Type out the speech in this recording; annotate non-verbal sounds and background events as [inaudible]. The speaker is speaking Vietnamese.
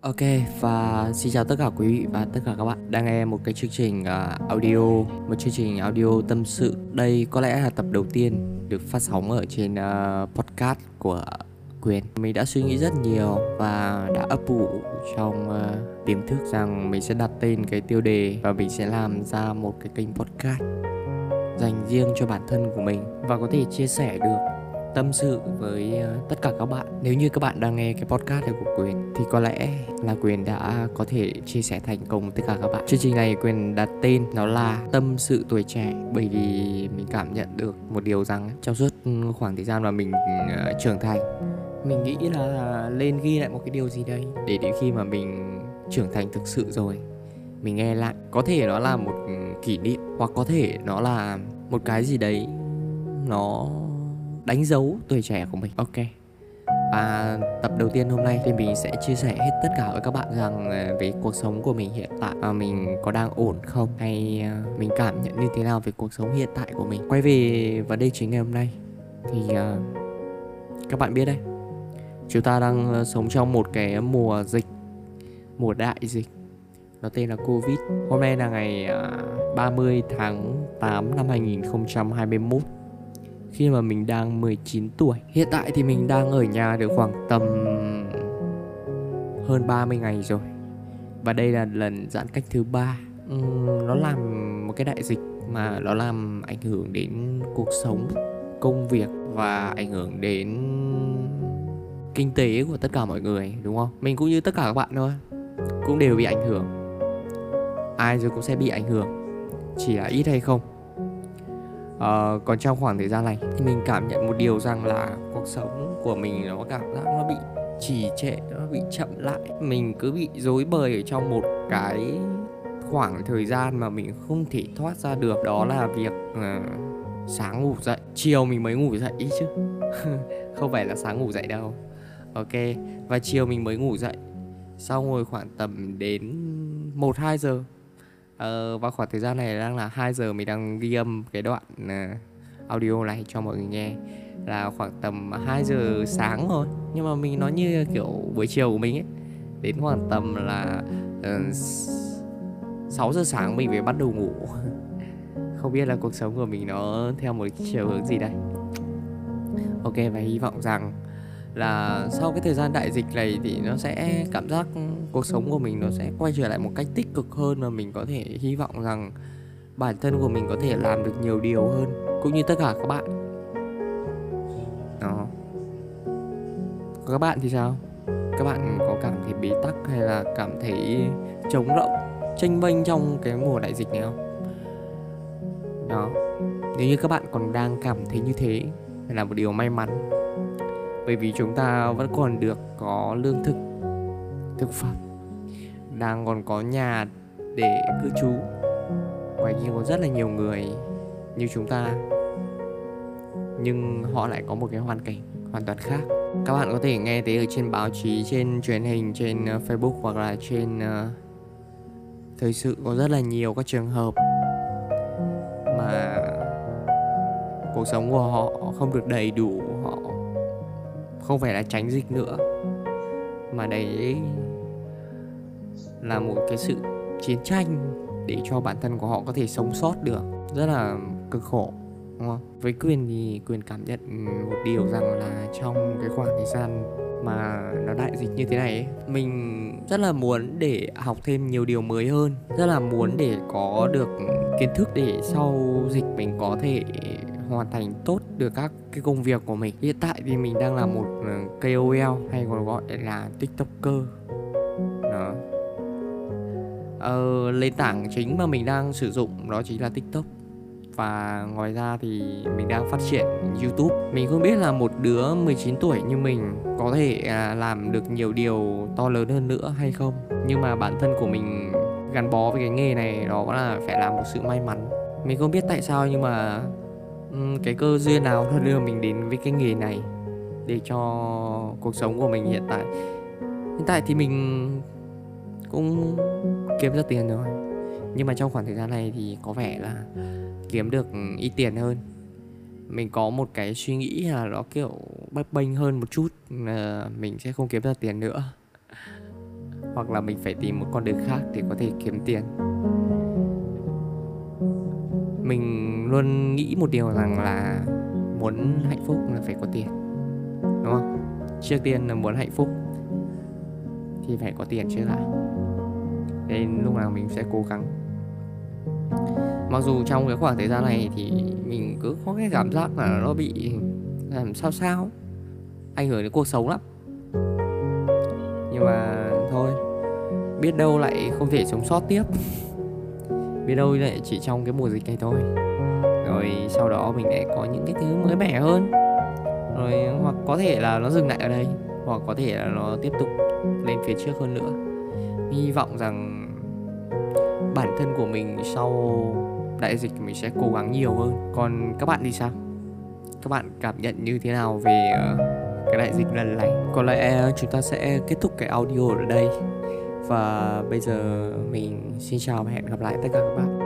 Ok và xin chào tất cả quý vị và tất cả các bạn đang nghe một cái chương trình uh, audio một chương trình audio tâm sự. Đây có lẽ là tập đầu tiên được phát sóng ở trên uh, podcast của quyền. Mình đã suy nghĩ rất nhiều và đã ấp ủ trong uh, tiềm thức rằng mình sẽ đặt tên cái tiêu đề và mình sẽ làm ra một cái kênh podcast dành riêng cho bản thân của mình và có thể chia sẻ được tâm sự với ờ, tất cả các bạn. Nếu như các bạn đang nghe cái podcast này của quyền thì có lẽ là quyền đã có thể chia sẻ thành công tất cả các bạn. Chương trình này quyền đặt tên nó là tâm sự tuổi trẻ, bởi vì mình cảm nhận được một điều rằng trong suốt ừ, khoảng thời gian mà mình ờ, trưởng thành, mình nghĩ là lên ghi lại một cái điều gì đấy để đến khi mà mình trưởng thành thực sự rồi, mình nghe lại. Có thể nó là một ừ, kỷ niệm, hoặc có thể nó là một cái gì đấy nó đánh dấu tuổi trẻ của mình. Ok. Và tập đầu tiên hôm nay thì mình sẽ chia sẻ hết tất cả với các bạn rằng à, về cuộc sống của mình hiện tại và mình có đang ổn không? Hay à, mình cảm nhận như thế nào về cuộc sống hiện tại của mình? Quay về vấn đề chính ngày hôm nay thì à, các bạn biết đấy. Chúng ta đang sống trong một cái mùa dịch, mùa đại dịch. Nó tên là Covid. Hôm nay là ngày 30 tháng 8 năm 2021 khi mà mình đang 19 tuổi. Hiện tại thì mình đang ở nhà được khoảng tầm hơn 30 ngày rồi. Và đây là lần giãn cách thứ ba. Uhm, nó làm một cái đại dịch mà nó làm ảnh hưởng đến cuộc sống, công việc và ảnh hưởng đến kinh tế của tất cả mọi người đúng không? Mình cũng như tất cả các bạn thôi, cũng đều bị ảnh hưởng. Ai rồi cũng sẽ bị ảnh hưởng, chỉ là ít hay không uh, còn trong khoảng thời gian này thì mình cảm nhận một điều rằng là cuộc sống của mình nó cảm giác nó bị trì trệ nó bị chậm lại. Mình cứ bị dối bời ở trong một cái khoảng thời gian mà mình không thể thoát ra được đó là việc uh, sáng ngủ dậy. Chiều mình mới ngủ dậy chứ. [laughs] Không phải là sáng ngủ dậy đâu. Ok và chiều mình mới ngủ dậy. Sau ngồi khoảng tầm đến một hai giờ. Ờ, và khoảng thời gian này đang là 2 giờ mình đang ghi âm cái đoạn ờ, audio này cho mọi người nghe. Là khoảng tầm 2 giờ sáng thôi. Nhưng mà mình nói như kiểu buổi chiều của mình ấy đến khoảng tầm là ờ, uh, 6 giờ sáng mình mới bắt đầu ngủ. [laughs] Không biết là cuộc sống của mình nó theo một chiều hướng gì đây. Ok và hy vọng rằng là sau cái thời gian đại dịch này thì nó sẽ cảm giác cuộc sống của mình nó sẽ quay trở lại một cách tích cực hơn và mình có thể hy vọng rằng bản thân của mình có thể làm được nhiều điều hơn, cũng như tất cả các bạn. Đó. Các bạn thì sao? Các bạn có cảm thấy bế tắc hay là cảm thấy trống rỗng tranh vênh trong cái mùa đại dịch này không? Đó. Nếu như các bạn còn đang cảm thấy như thế là một điều may mắn bởi vì chúng ta vẫn còn được có lương thực thực phẩm đang còn có nhà để cư trú. Ngoài kia có rất là nhiều người như chúng ta nhưng họ lại có một cái hoàn cảnh hoàn toàn khác. Các bạn có thể nghe thấy ở trên báo chí trên truyền hình trên ờ, facebook hoặc là trên uh, thời sự có rất là nhiều các trường hợp mà cuộc sống của họ không được đầy đủ không phải là tránh dịch nữa. Mà đấy là một cái sự chiến tranh để cho bản thân của họ có thể sống sót được. Rất là cực khổ đúng không? Với quyền thì quyền cảm nhận một điều rằng là trong cái khoảng thời gian mà nó đại dịch như thế này ấy, mình rất là muốn để học thêm nhiều điều mới hơn. Rất là muốn để có được kiến thức để sau dịch mình có thể hoàn thành tốt được các cái công việc của mình hiện tại thì mình đang là một ờ, KOL hay còn gọi là tiktoker đó ờ, nền tảng chính mà mình đang sử dụng đó chính là tiktok và ngoài ra thì mình đang phát triển YouTube. Mình không biết là một đứa 19 tuổi như mình có thể à, làm được nhiều điều to lớn hơn nữa hay không. Nhưng mà bản thân của mình gắn bó với cái nghề này đó là phải làm một sự may mắn. Mình không biết tại sao nhưng mà Ừ, cái cơ duyên nào nó đưa mình đến với cái nghề này để cho cuộc sống của mình hiện tại. Hiện tại thì mình cũng kiếm ra tiền rồi. Nhưng mà trong khoảng thời gian này thì có vẻ là kiếm được ít tiền hơn. Mình có một cái suy nghĩ là nó kiểu bấp bênh hơn một chút là mình sẽ không kiếm ra tiền nữa. Hoặc là mình phải tìm một con đường khác để có thể kiếm tiền mình luôn nghĩ một điều rằng là muốn hạnh phúc là phải có tiền, đúng không? Trước tiên là muốn hạnh phúc thì phải có tiền chứ lại. Nên lúc nào mình sẽ cố gắng. Mặc dù trong cái khoảng thời gian này thì mình cứ có cái cảm giác là nó bị làm sao sao, ảnh hưởng đến cuộc sống lắm. Nhưng mà thôi, biết đâu lại không thể sống sót tiếp biết đâu lại chỉ trong cái mùa dịch này thôi. Rồi sau đó mình lại có những cái thứ mới mẻ hơn. Rồi hoặc có thể là nó dừng lại ở đây, hoặc có thể là nó tiếp tục lên phía trước hơn nữa. Hy vọng rằng bản thân của mình sau đại dịch mình sẽ cố gắng nhiều hơn. Còn các bạn thì sao? Các bạn cảm nhận như thế nào về ờ, cái đại dịch lần này? Có lẽ chúng ta sẽ kết thúc cái audio ở đây và bây giờ mình xin chào và hẹn gặp lại tất cả các bạn.